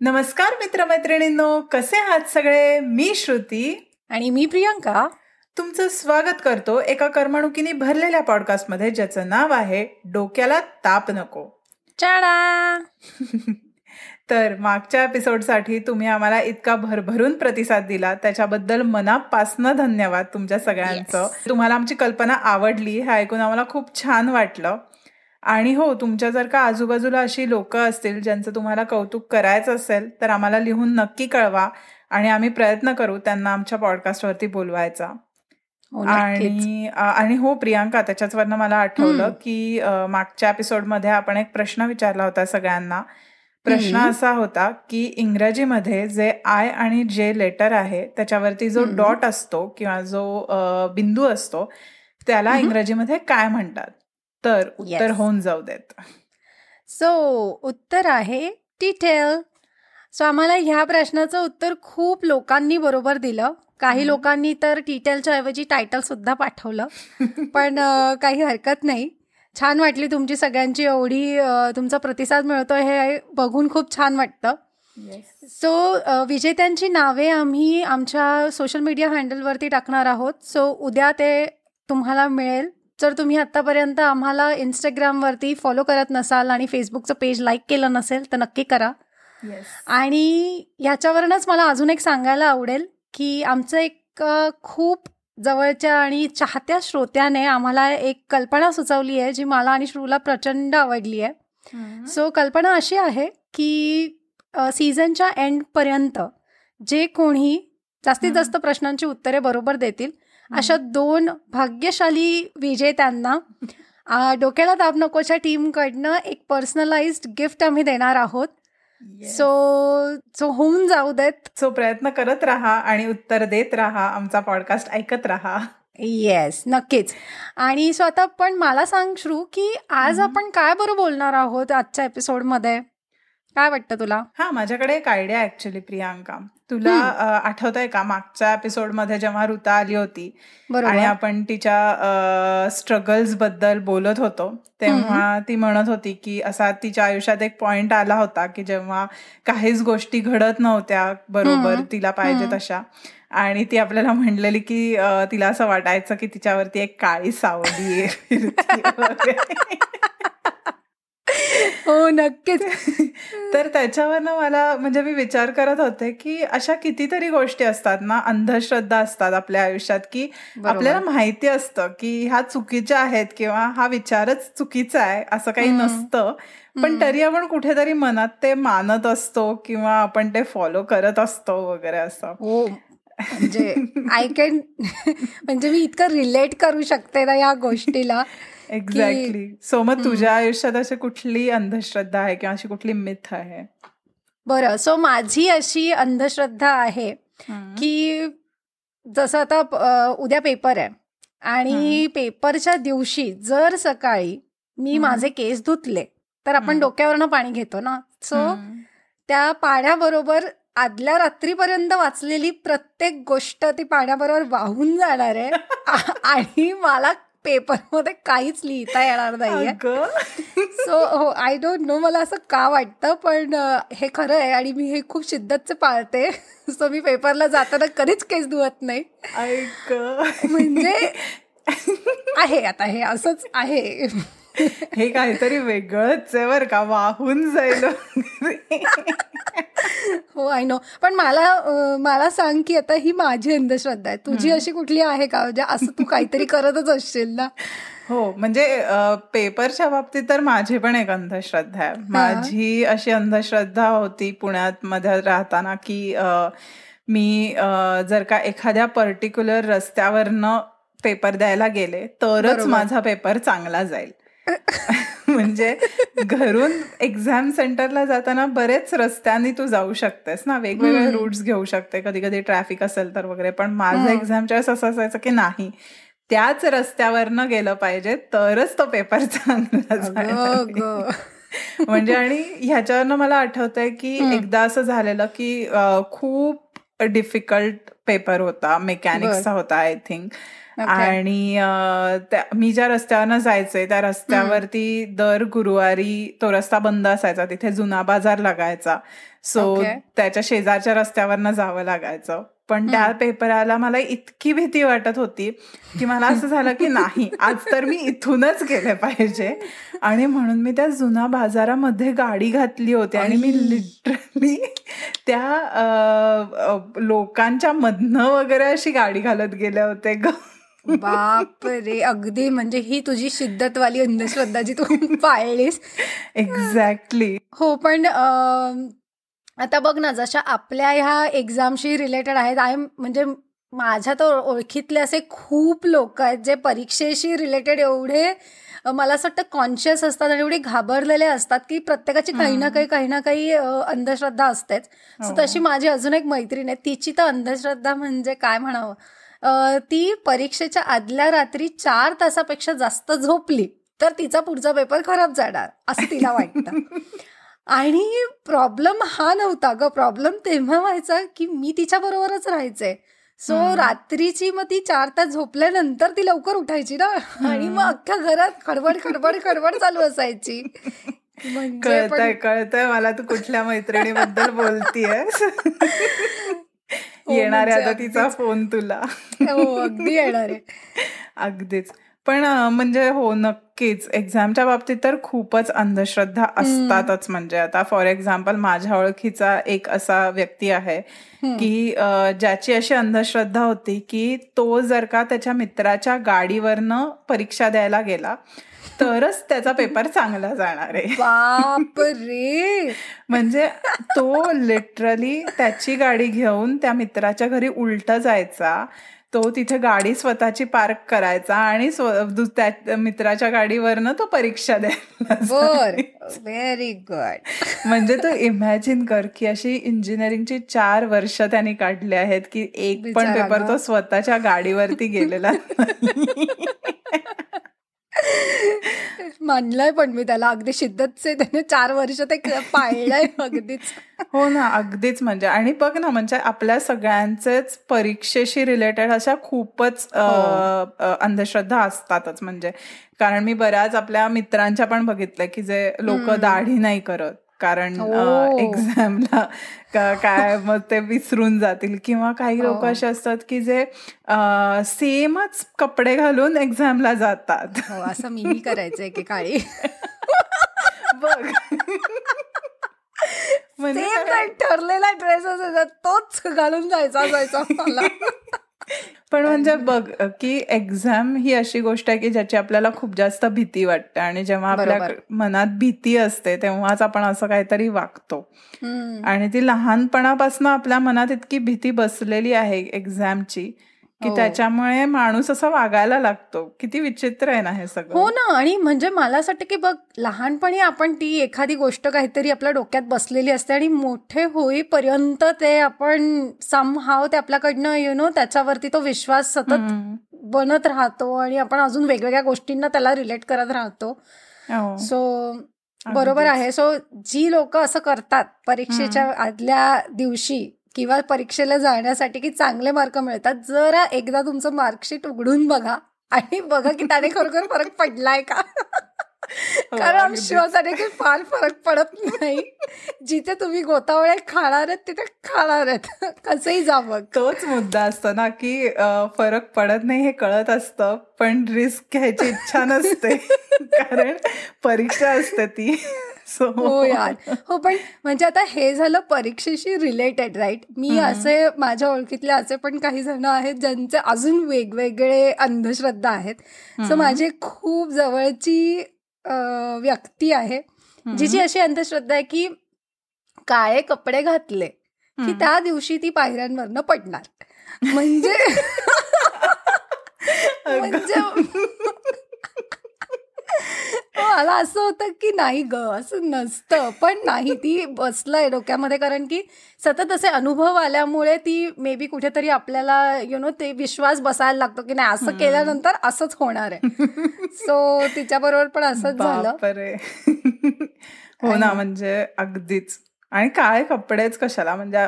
नमस्कार मित्रमैत्रिणींनो कसे आहात सगळे? मी श्रुती. आणि मी प्रियंका. तुमचं स्वागत करतो एका करमणुकीने भरलेल्या पॉडकास्टमध्ये ज्याचं नाव आहे डोक्याला ताप नको. चाडा! तर मागच्या एपिसोडसाठी तुम्ही आम्हाला इतका भरभरून प्रतिसाद दिला. त्याच्याबद्दल मनापासनं धन्यवाद तुमच्या सगळ्यांचं. तुम्हाला आमची कल्पना आवडली हे ऐकून आम्हाला खूप छान वाटलं. आणि हो तुमच्या जर का आजूबाजूला अशी लोक असतील ज्यांचं तुम्हाला कौतुक करायचं असेल तर आम्हाला लिहून नक्की कळवा आणि आम्ही प्रयत्न करू त्यांना आमच्या पॉडकास्टवरती बोलवायचा हो. आणि आणि हो प्रियांका त्याच्याच वरनं मला आठवलं. की मागच्या एपिसोडमध्ये आपण एक प्रश्न विचारला होता सगळ्यांना प्रश्न. असा होता की इंग्रजीमध्ये जे आय आणि जे लेटर आहे त्याच्यावरती जो. डॉट असतो किंवा जो बिंदू असतो त्याला. इंग्रजीमध्ये काय म्हणतात तर उत्तर Yes. होऊन जाऊ देत. सो उत्तर आहे डिटेल सो आम्हाला ह्या प्रश्नाचं उत्तर खूप लोकांनी बरोबर दिलं. काही. लोकांनी तर डिटेलच्या ऐवजी टायटल सुद्धा पाठवलं. पण काही हरकत नाही. छान वाटली तुमची सगळ्यांची एवढी तुमचा प्रतिसाद मिळतोय हे बघून खूप छान वाटतं. सो विजेत्यांची नावे आम्ही आमच्या सोशल मीडिया हँडलवरती टाकणार आहोत. सो उद्या ते तुम्हाला मिळेल. जर तुम्ही आत्तापर्यंत आम्हाला इंस्टाग्रामवरती फॉलो करत नसाल आणि फेसबुकचं पेज लाईक केलं नसेल तर नक्की करा. आणि ह्याच्यावरूनच मला अजून एक सांगायला आवडेल की आमचं एक खूप जवळच्या आणि चाहत्या श्रोत्याने आम्हाला एक कल्पना सुचवली आहे जी मला आणि श्रूला प्रचंड आवडली आहे. सो कल्पना अशी आहे की सीझनच्या एंडपर्यंत जे कोणी जास्तीत. जास्त प्रश्नांची उत्तरे बरोबर देतील अशा दोन भाग्यशाली विजेत्यांना डोक्याला ताप नकोच्या टीमकडनं एक पर्सनलाइज्ड गिफ्ट आम्ही देणार आहोत. सो सो होऊन जाऊ देत. सो प्रयत्न करत राहा आणि उत्तर देत राहा आमचा पॉडकास्ट ऐकत राहा. येस नक्कीच. आणि सो आता पण मला सांग श्रू की आज. आपण काय बरं बोलणार आहोत आजच्या एपिसोडमध्ये काय वाटतं तुला? हा माझ्याकडे एक आयडिया ऍक्च्युली प्रियांका. तुला आठवत आहे का मागच्या एपिसोडमध्ये जेव्हा ऋता आली होती आणि आपण तिच्या स्ट्रगल्सबद्दल बोलत होतो तेव्हा ती म्हणत होती की असा तिच्या आयुष्यात एक पॉइंट आला होता की जेव्हा काहीच गोष्टी घडत नव्हत्या बरोबर. तिला पाहिजे. तशा आणि ती आपल्याला म्हणलेली की तिला असं वाटायचं की तिच्यावरती एक काळी सावली आहे. हो नक्कीच तर त्याच्यावरनं मला म्हणजे मी विचार करत होते की अशा कितीतरी गोष्टी असतात ना अंधश्रद्धा असतात आपल्या आयुष्यात की. आपल्याला माहिती असतं की ह्या चुकीच्या आहेत किंवा हा विचारच चुकीचा आहे असं काही. नसतं पण. तरी आपण कुठेतरी मनात ते मानत असतो किंवा आपण ते फॉलो करत असतो वगैरे असं हो म्हणजे आय कॅन म्हणजे मी इतकं रिलेट करू शकते ना या गोष्टीला एक्झॅक्टली सो मग. तुझ्या आयुष्यात अशी कुठली अंधश्रद्धा आहे किंवा अशी कुठली मिथ आहे बरं सो माझी अशी अंधश्रद्धा आहे की जसं आता उद्या पेपर आहे आणि पेपरच्या दिवशी जर सकाळी मी. माझे केस धुतले तर आपण. डोक्यावरनं पाणी घेतो ना सो. त्या पाण्याबरोबर आदल्या रात्रीपर्यंत वाचलेली प्रत्येक गोष्ट ती पाण्याबरोबर वाहून जाणार आहे आणि मला पेपरमध्ये काहीच लिहिता येणार नाहीये. सो हो आय डोंट नो मला असं का वाटतं पण हे खरं आहे आणि मी हे खूप शिद्दतचे पाळते. सो मी पेपरला जाताना कधीच केस धुवत नाही. ऐक म्हणजे आहे आता हे असंच आहे. हे काहीतरी वेगळंच आहे बरं का वाहून जाईल हो आय नो पण मला मला सांग की आता ही माझी अंधश्रद्धा आहे. तुझी अशी कुठली आहे का? म्हणजे असं तू काहीतरी करतच असशील ना? हो म्हणजे पेपरच्या बाबतीत तर माझी पण एक अंधश्रद्धा आहे. माझी अशी अंधश्रद्धा होती पुण्यात मध्ये राहताना की मी जर का एखाद्या पर्टिक्युलर रस्त्यावरनं पेपर द्यायला गेले तरच. माझा पेपर चांगला जाईल. म्हणजे घरून एक्झाम सेंटरला जाताना बरेच रस्त्यांनी तू जाऊ शकतेस ना वेगवेगळे. रूट्स घेऊ शकते कधी कधी ट्रॅफिक असेल तर वगैरे पण माझं. एक्झामच्या वेळेस असं असायचं की नाही त्याच रस्त्यावरनं गेलं पाहिजे तरच तो पेपर चांगला. म्हणजे आणि ह्याच्यावरनं मला आठवतंय की. एकदा असं झालेलं की खूप डिफिकल्ट पेपर होता मेकॅनिक्सचा होता आय थिंक आणि मी ज्या रस्त्यावरनं जायचंय त्या रस्त्यावरती दर गुरुवारी तो रस्ता बंद असायचा. तिथे जुना बाजार लागायचा. सो त्याच्या शेजारच्या रस्त्यावरनं जावं लागायचं. पण त्या पेपराला मला इतकी भीती वाटत होती की मला असं झालं की नाही आज तर मी इथूनच गेले पाहिजे. आणि म्हणून मी त्या जुना बाजारामध्ये गाडी घातली होती आणि मी लिटरली त्या लोकांच्या मधनं वगैरे अशी गाडी घालत गेले होते. ग बाप रे अगदी म्हणजे ही तुझी शिद्दतवाली अंधश्रद्धा जी तू पाळलीस. एक्झॅक्टली हो पण आता बघ ना जशा आपल्या ह्या एक्झामशी रिलेटेड आहेत आय म्हणजे माझ्या तर ओळखीतले असे खूप लोक आहेत जे परीक्षेशी रिलेटेड एवढे मला असं वाटतं कॉन्शियस असतात आणि एवढे घाबरलेले असतात की प्रत्येकाची काही ना काही काही ना काही अंधश्रद्धा असतेच. सो हो. तशी माझी अजून एक मैत्रीण आहे. तिची तर अंधश्रद्धा म्हणजे काय म्हणावं? ती परीक्षेच्या आदल्या रात्री चार तासापेक्षा जास्त झोपली तर तिचा पुढचा पेपर खराब जाणार असं तिला वाटतं. आणि प्रॉब्लेम हा नव्हता ग प्रॉब्लेम तेव्हा व्हायचा की मी तिच्या बरोबरच राहायचंय सो रात्रीची मग ती चार तास झोपल्यानंतर ती लवकर उठायची ना. आणि मग अख्ख्या घरात खडबड खडबड खडबड चालू असायची. म्हणजे कळतंय कळतंय. मला तू कुठल्या मैत्रिणीबद्दल बोलतीये येणार आहे म्हणजे आता तिचा फोन तुला. हो अगदी येणार आहे. अगदीच. पण म्हणजे हो नक्कीच. एक्झामच्या बाबतीत तर खूपच अंधश्रद्धा असतातच म्हणजे आता फॉर एक्झाम्पल माझ्या ओळखीचा एक असा व्यक्ती आहे की ज्याची अशी अंधश्रद्धा होती की तो जर का त्याच्या मित्राच्या गाडीवरनं परीक्षा द्यायला गेला तरच त्याचा पेपर चांगला जाणार आहे. बाप रे म्हणजे तो लिटरली त्याची गाडी घेऊन त्या मित्राच्या घरी उलट जायचा. तो तिथे गाडी स्वतःची पार्क करायचा आणि त्या मित्राच्या गाडीवरनं तो परीक्षा द्यायला व्हेरी गुड म्हणजे तो इमॅजिन कर की अशी इंजिनिअरिंगची चार वर्ष त्यांनी काढली आहेत की एक पण पेपर तो स्वतःच्या गाडीवरती गेलेला मानलंय पण मी त्याला. अगदी शिद्दतचे त्याने चार वर्ष ते पाळलंय अगदीच. हो ना अगदीच म्हणजे. आणि बघ ना म्हणजे आपल्या सगळ्यांचेच परीक्षेशी रिलेटेड अशा खूपच हो. अंधश्रद्धा असतातच म्हणजे. कारण मी बऱ्याच आपल्या मित्रांच्या पण बघितलं की जे लोक दाढी नाही करत. कारण एक्झामला हो. काय मग ते विसरून जातील. किंवा काही लोक हो. असे असतात की जे सेमच कपडे घालून एक्झामला जातात. हो असं मी करायचंय की काळी. बघ. म्हणजे ठरलेला ड्रेस असायचा तोच घालून जायचा जायचा मला. पण म्हणजे बघ की एक्झाम ही अशी गोष्ट आहे की ज्याची आपल्याला खूप जास्त भीती वाटते आणि जेव्हा आपल्या मनात भीती असते तेव्हाच आपण असं काहीतरी वागतो. आणि ती लहानपणापासून आपल्या मनात इतकी भीती बसलेली आहे एक्झामची की हो. त्याच्यामुळे माणूस असा वागायला लागतो. किती विचित्र आहे ना हे सगळं. हो ना. आणि म्हणजे मला असं वाटतं की बघ लहानपणी आपण ती एखादी गोष्ट काहीतरी आपल्या डोक्यात बसलेली असते आणि मोठे होईपर्यंत ते आपण समहाव ते आपल्याकडनं यु नो त्याच्यावरती तो विश्वास सतत बनत राहतो आणि आपण अजून वेगवेगळ्या गोष्टींना त्याला रिलेट करत राहतो. सो हो. बरोबर आहे. सो जी लोक असं करतात परीक्षेच्या आदल्या दिवशी किंवा परीक्षेला जाण्यासाठी की चांगले मार्क मिळतात. जरा एकदा तुमचं मार्कशीट उघडून बघा आणि बघा की त्याने खरोखर फरक पडलाय का? हो, कारण शुअर की फार फरक पडत नाही. जिथे तुम्ही गोतावळे खाणार आहेत तिथे खाणार आहेत. कसंही जा मग तोच मुद्दा असतो ना की फरक पडत नाही हे कळत असतं पण रिस्क घ्यायची इच्छा नसते. कारण परीक्षा असते ती. हो यार. हो पण म्हणजे आता हे झालं परीक्षेशी रिलेटेड राईट मी असे माझ्या ओळखीतले असे पण काही जण आहेत ज्यांचे अजून वेगवेगळे अंधश्रद्धा आहेत. सो माझी खूप जवळची व्यक्ती आहे जिची अशी अंधश्रद्धा आहे की काळे कपडे घातले की त्या दिवशी ती पायऱ्यांवरनं पडणार. म्हणजे म्हणजे मला असं होतं की नाही ग असं नसतं. पण नाही ती बसलंय डोक्यामध्ये कारण की सतत असे अनुभव आल्यामुळे ती मे बी कुठेतरी आपल्याला यु नो ते विश्वास बसायला लागतो की नाही असं केल्यानंतर असंच होणार आहे. सो तिच्या बरोबर पण असंच झालं. हो ना म्हणजे अगदीच. आणि काळे कपडेच कशाला म्हणजे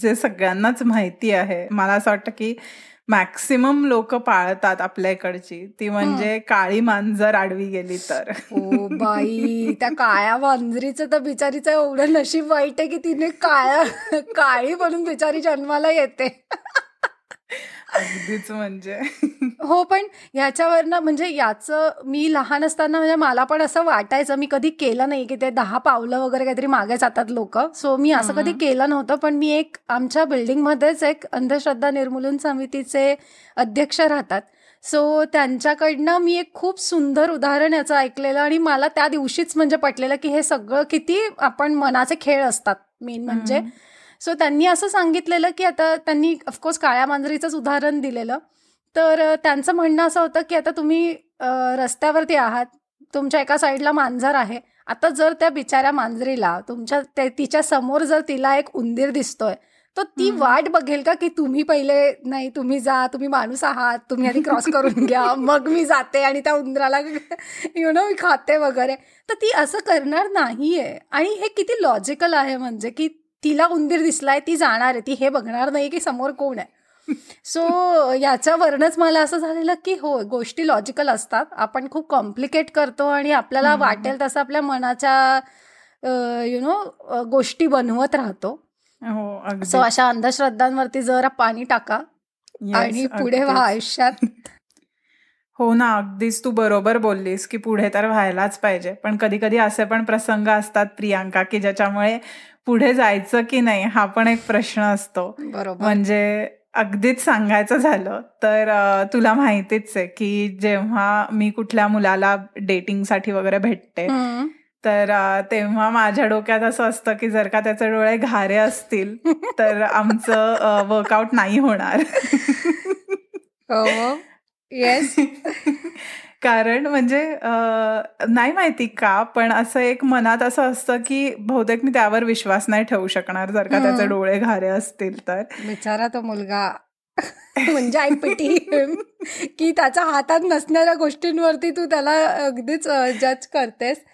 जे सगळ्यांनाच माहिती आहे मला असं वाटतं की मॅक्सिमम लोक पाळतात आपल्या इकडची. ती म्हणजे काळी मांजर आडवी गेली तर. ओ बाई त्या काळ्या मांजरीचं तर बिचारीचं एवढं नशीब वाईट आहे की तिने काळ्या काळी म्हणून बिचारी जन्माला येते. अगदीच म्हणजे. हो पण ह्याच्यावर ना म्हणजे याचं मी लहान असताना म्हणजे मला पण असं वाटायचं मी कधी केलं नाही की ते दहा पावलं वगैरे काहीतरी मागे जातात लोक. सो मी असं कधी केलं नव्हतं पण मी एक आमच्या बिल्डिंगमध्येच एक अंधश्रद्धा निर्मूलन समितीचे अध्यक्ष राहतात. सो त्यांच्याकडनं मी एक खूप सुंदर उदाहरण याचं ऐकलेलं आणि मला त्या दिवशीच म्हणजे पटलेलं की हे सगळं किती आपण मनाचे खेळ असतात. मेन म्हणजे सो त्यांनी असं सांगितलेलं की आता त्यांनी ऑफकोर्स काळ्या मांजरीचंच उदाहरण दिलेलं. तर त्यांचं म्हणणं असं होतं की आता तुम्ही रस्त्यावरती आहात तुमच्या एका साईडला मांजर आहे. आता जर त्या बिचाऱ्या मांजरीला तुमच्या तिच्या समोर जर तिला एक उंदीर दिसतोय तर ती वाट बघेल का की तुम्ही पहिले नाही तुम्ही जा तुम्ही माणूस आहात तुम्ही आधी क्रॉस करून घ्या मग मी जाते आणि त्या उंदराला यु नो मी खाते वगैरे. तर ती असं करणार नाहीये. आणि हे किती लॉजिकल आहे म्हणजे की तिला उंदीर दिसलाय ती जाणार आहे. ती हे बघणार नाही की समोर कोण आहे. सो याच्यावरनच मला असं झालेलं की हो गोष्टी लॉजिकल असतात. आपण खूप कॉम्प्लिकेट करतो आणि आपल्याला वाटेल तसं आपल्या मनाच्या यु नो गोष्टी बनवत राहतो. सो हो, अशा अंधश्रद्धांवरती जरा पाणी टाका आणि पुढे व्हा आयुष्यात हो ना अगदीच तू बरोबर बोललीस की पुढे तर व्हायलाच पाहिजे. पण कधी कधी असे पण प्रसंग असतात प्रियांका की ज्याच्यामुळे पुढे जायचं की नाही हा पण एक प्रश्न असतो. बरोबर. म्हणजे अगदीच सांगायचं झालं तर तुला माहितीच आहे की जेव्हा मी कुठल्या मुलाला डेटिंगसाठी वगैरे भेटते तर तेव्हा माझ्या डोक्यात असं असतं की जर का त्याचे डोळे घारे असतील तर आमचं वर्कआउट नाही होणार. येस कारण म्हणजे नाही माहिती का पण असं एक मनात असं असतं की बहुतेक मी त्यावर विश्वास नाही ठेवू शकणार जर का त्याचे डोळे घारे असतील तर. बिचारा तो मुलगा. म्हणजे आय पिटी की त्याच्या हातात नसणाऱ्या गोष्टींवरती तू त्याला अगदीच जज करतेस.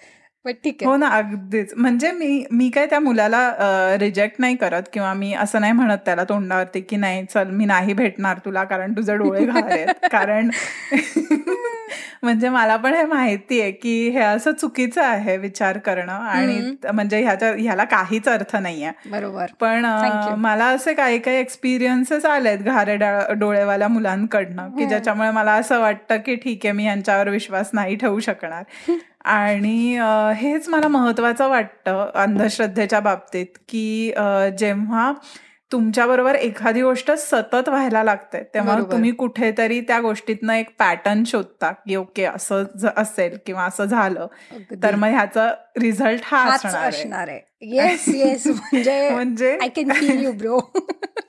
ठीक आहे. हो ना अगदीच. म्हणजे मी मी काय त्या मुलाला रिजेक्ट नाही करत किंवा मी असं नाही म्हणत त्याला तोंडावरती की नाही चल मी नाही भेटणार तुला कारण तुझे डोळे घाल आहेत. कारण म्हणजे मला पण हे माहिती आहे की हे असं चुकीचं आहे विचार करणं आणि म्हणजे ह्याच्या ह्याला काहीच अर्थ नाहीये. बरोबर. पण मला असे काही काही एक्सपिरियन्सेस आलेत घारे डोळेवाल्या मुलांकडनं की ज्याच्यामुळे मला असं वाटतं की ठीक आहे मी यांच्यावर विश्वास नाही ठेवू शकणार. आणि हेच मला महत्वाचं वाटतं अंधश्रद्धेच्या बाबतीत की जेव्हा तुमच्याबरोबर एखादी गोष्ट सतत व्हायला लागते तेव्हा तुम्ही कुठेतरी त्या गोष्टीतनं एक पॅटर्न शोधता की ओके असं असेल किंवा असं झालं. तर मग ह्याचा रिझल्ट हा असणार आहे. येस येस म्हणजे म्हणजे? I can feel you bro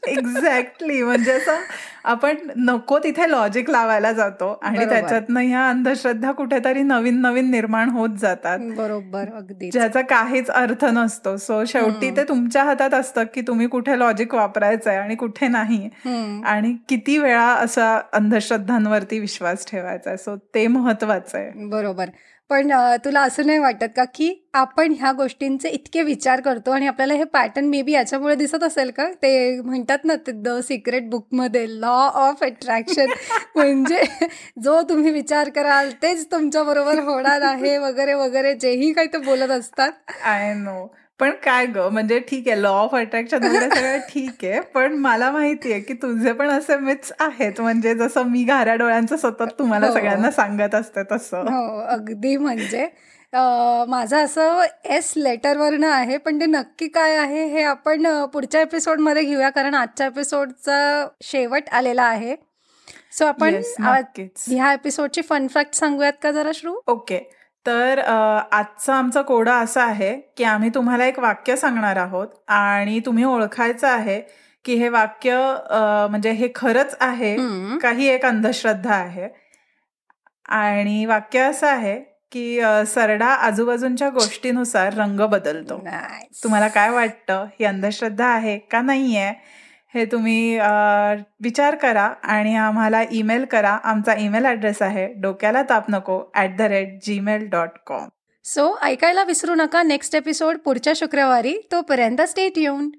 exactly म्हणजे असं आपण नको तिथे लॉजिक लावायला जातो आणि त्याच्यातनं ह्या अंधश्रद्धा कुठेतरी नवीन नवीन निर्माण होत जातात. बरोबर अगदी ज्याचा काहीच अर्थ नसतो. सो शेवटी ते तुमच्या हातात असतं की तुम्ही कुठे लॉजिक वापरायचंय आणि कुठे नाही. आणि किती वेळा असा अंधश्रद्धांवरती विश्वास ठेवायचा सो ते महत्वाचं आहे. बरोबर. पण तुला असं नाही वाटत का की आपण ह्या गोष्टींचे इतके विचार करतो आणि आपल्याला हे पॅटर्न मे बी याच्यामुळे दिसत असेल का? ते म्हणतात ना ते द सिक्रेट बुकमध्ये लॉ ऑफ अट्रॅक्शन म्हणजे जो तुम्ही विचार कराल तेच तुमच्या बरोबर होणार आहे वगैरे वगैरे जेही काही ते बोलत असतात. आय नो पण काय ग? म्हणजे ठीक आहे लॉ ऑफ अट्रॅक्शन वगैरे सगळं ठीक आहे पण मला माहितीये की तुझे पण असे मिथ्स आहेत. म्हणजे जसं मी घाऱ्या डोळ्यांचं सतत तुम्हाला हो. सगळ्यांना सांगत असते तसं. हो अगदी म्हणजे माझं असं एस लेटरवरनं आहे पण ते नक्की काय आहे हे आपण पुढच्या एपिसोडमध्ये घेऊया कारण आजच्या एपिसोडचा शेवट आलेला आहे. सो आपण ह्या एपिसोडची फन फॅक्ट सांगूयात का जरा श्रू? ओके तर आजचा आमचा कोडा असा आहे की आम्ही तुम्हाला एक वाक्य सांगणार आहोत आणि तुम्ही ओळखायचं आहे की हे वाक्य म्हणजे हे खरंच आहे काही एक अंधश्रद्धा आहे. आणि वाक्य असं आहे की सरडा आजूबाजूच्या गोष्टीनुसार रंग बदलतो. तुम्हाला काय वाटतं? ही अंधश्रद्धा आहे का नाहीये? हे तुम्ही विचार करा आणि आम्हाला ईमेल करा. आमचा ईमेल ॲड्रेस आहे. डोक्याला ताप नको. At the rate Gmail dot com. So ऐकायला विसरू नका. नेक्स्ट एपिसोड पुढच्या शुक्रवारी. तोपर्यंत स्टेट येऊन